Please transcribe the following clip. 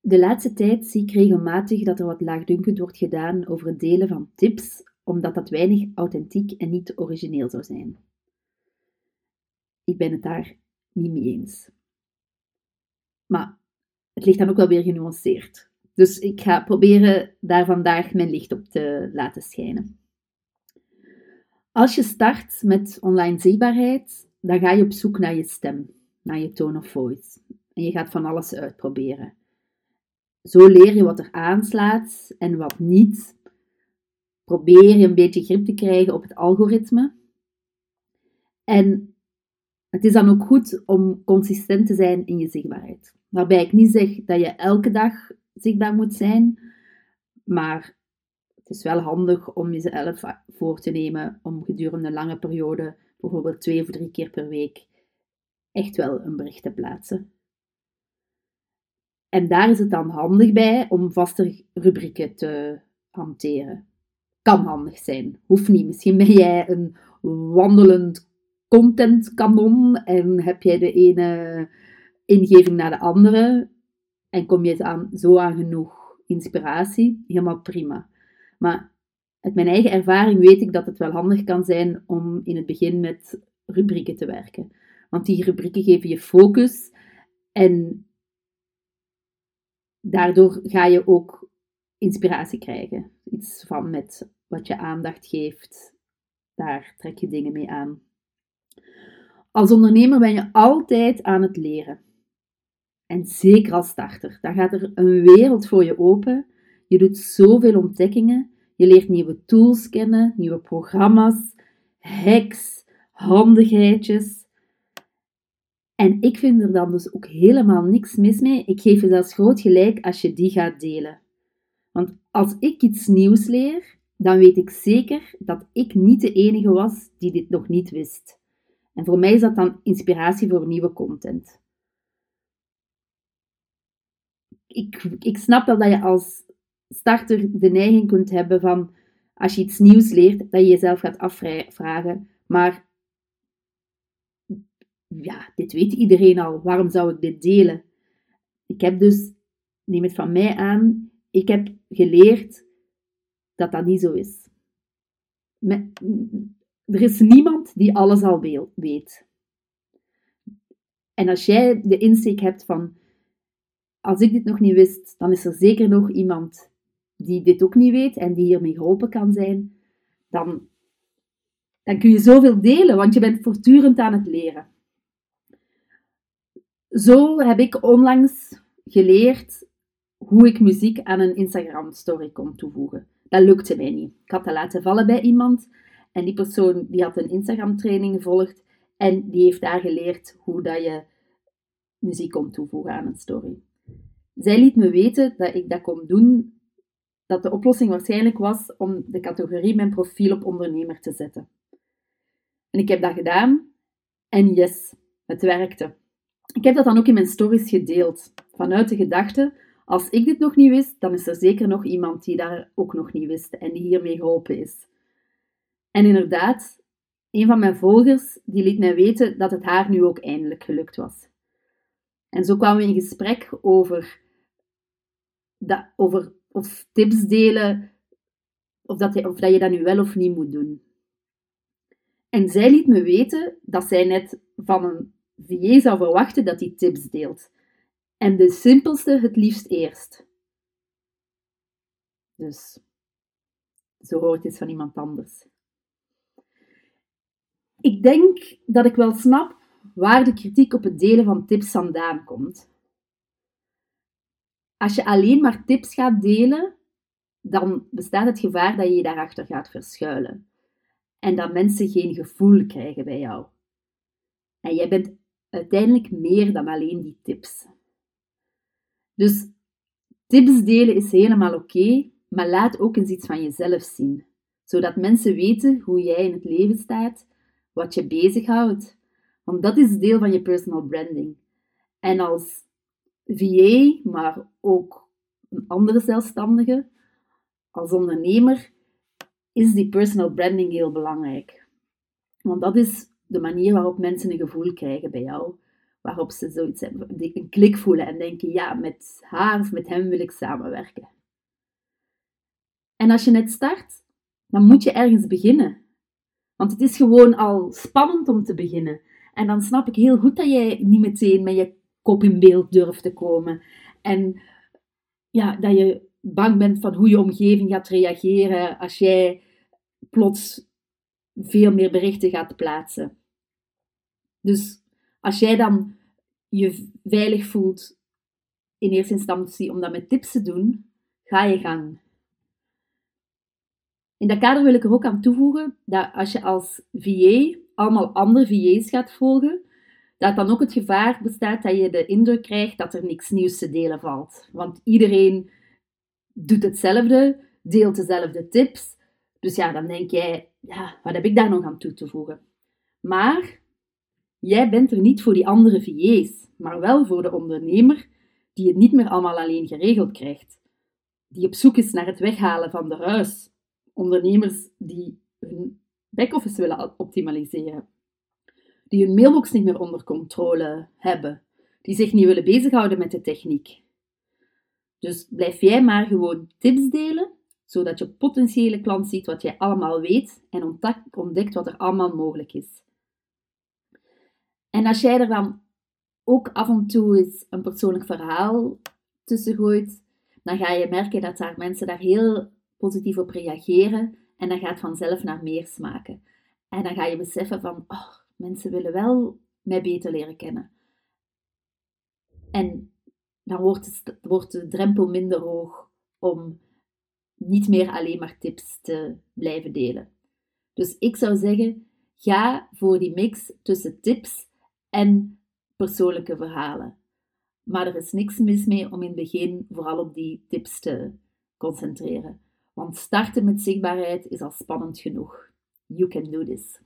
De laatste tijd zie ik regelmatig dat er wat laagdunkend wordt gedaan over het delen van tips, omdat dat weinig authentiek en niet origineel zou zijn. Ik ben het daar niet mee eens. Maar het ligt dan ook wel weer genuanceerd. Dus ik ga proberen daar vandaag mijn licht op te laten schijnen. Als je start met online zichtbaarheid, dan ga je op zoek naar je stem, naar je tone of voice. En je gaat van alles uitproberen. Zo leer je wat er aanslaat en wat niet. Probeer je een beetje grip te krijgen op het algoritme. En het is dan ook goed om consistent te zijn in je zichtbaarheid. Waarbij ik niet zeg dat je elke dag zichtbaar moet zijn, maar het is wel handig om jezelf voor te nemen om gedurende een lange periode, bijvoorbeeld twee of drie keer per week, echt wel een bericht te plaatsen. En daar is het dan handig bij om vaste rubrieken te hanteren. Kan handig zijn, hoeft niet. Misschien ben jij een wandelend contentkanon en heb jij de ene ingeving naar de andere en kom je aan, zo aan genoeg inspiratie, helemaal prima. Maar uit mijn eigen ervaring weet ik dat het wel handig kan zijn om in het begin met rubrieken te werken. Want die rubrieken geven je focus en daardoor ga je ook inspiratie krijgen. Iets van met wat je aandacht geeft, daar trek je dingen mee aan. Als ondernemer ben je altijd aan het leren. En zeker als starter. Dan gaat er een wereld voor je open. Je doet zoveel ontdekkingen. Je leert nieuwe tools kennen, nieuwe programma's, hacks, handigheidjes. En ik vind er dan dus ook helemaal niks mis mee. Ik geef je zelfs groot gelijk als je die gaat delen. Want als ik iets nieuws leer, dan weet ik zeker dat ik niet de enige was die dit nog niet wist. En voor mij is dat dan inspiratie voor nieuwe content. Ik, ik snap wel dat je als starter de neiging kunt hebben van, als je iets nieuws leert, dat je jezelf gaat afvragen, maar ja, dit weet iedereen al, waarom zou ik dit delen? Ik heb dus, neem het van mij aan, ik heb geleerd dat dat niet zo is. er is niemand die alles al weet. En als jij de insteek hebt van, als ik dit nog niet wist, dan is er zeker nog iemand die dit ook niet weet en die hiermee geholpen kan zijn, dan, dan kun je zoveel delen, want je bent voortdurend aan het leren. Zo heb ik onlangs geleerd hoe ik muziek aan een Instagram-story kon toevoegen. Dat lukte mij niet. Ik had dat laten vallen bij iemand en die persoon die had een Instagram-training gevolgd en die heeft daar geleerd hoe dat je muziek kon toevoegen aan een story. Zij liet me weten dat ik dat kon doen, dat de oplossing waarschijnlijk was om de categorie mijn profiel op ondernemer te zetten. En ik heb dat gedaan en yes, het werkte. Ik heb dat dan ook in mijn stories gedeeld, vanuit de gedachte, als ik dit nog niet wist, dan is er zeker nog iemand die daar ook nog niet wist en die hiermee geholpen is. En inderdaad, een van mijn volgers die liet mij weten dat het haar nu ook eindelijk gelukt was. En zo kwamen we in gesprek over, dat, over of tips delen, of dat, of dat je dat nu wel of niet moet doen. En zij liet me weten dat zij net van een VA zou verwachten dat hij tips deelt. En de simpelste het liefst eerst. Dus, zo hoort het van iemand anders. Ik denk dat ik wel snap waar de kritiek op het delen van tips vandaan komt. Als je alleen maar tips gaat delen, dan bestaat het gevaar dat je je daarachter gaat verschuilen. En dat mensen geen gevoel krijgen bij jou. En jij bent uiteindelijk meer dan alleen die tips. Dus tips delen is helemaal oké, maar laat ook eens iets van jezelf zien, zodat mensen weten hoe jij in het leven staat, wat je bezighoudt. Want dat is deel van je personal branding. En als VA, maar ook een andere zelfstandige, als ondernemer, is die personal branding heel belangrijk. Want dat is de manier waarop mensen een gevoel krijgen bij jou. waarop ze zoiets hebben, een klik voelen en denken, ja, met haar of met hem wil ik samenwerken. En als je net start, dan moet je ergens beginnen. Want het is gewoon al spannend om te beginnen. En dan snap ik heel goed dat jij niet meteen met je kop in beeld durft te komen. En ja, dat je bang bent van hoe je omgeving gaat reageren als jij plots veel meer berichten gaat plaatsen. Dus als jij dan je veilig voelt in eerste instantie om dat met tips te doen, ga je gang. In dat kader wil ik er ook aan toevoegen dat als je als VA allemaal andere VA's gaat volgen, dat dan ook het gevaar bestaat dat je de indruk krijgt dat er niks nieuws te delen valt. Want iedereen doet hetzelfde, deelt dezelfde tips. Dus ja, dan denk jij, ja, wat heb ik daar nog aan toe te voegen? Maar jij bent er niet voor die andere VA's, maar wel voor de ondernemer die het niet meer allemaal alleen geregeld krijgt. Die op zoek is naar het weghalen van de ruis. Ondernemers die hun back-office willen optimaliseren. Die hun mailbox niet meer onder controle hebben. Die zich niet willen bezighouden met de techniek. Dus blijf jij maar gewoon tips delen, zodat je potentiële klant ziet wat jij allemaal weet en ontdekt wat er allemaal mogelijk is. En als jij er dan ook af en toe eens een persoonlijk verhaal tussen gooit, dan ga je merken dat daar mensen daar heel positief op reageren en dat gaat vanzelf naar meer smaken. En dan ga je beseffen van, oh, mensen willen wel mij beter leren kennen. En dan wordt, wordt de drempel minder hoog om niet meer alleen maar tips te blijven delen. Dus ik zou zeggen, ga voor die mix tussen tips en persoonlijke verhalen. Maar er is niks mis mee om in het begin vooral op die tips te concentreren. Want starten met zichtbaarheid is al spannend genoeg. You can do this.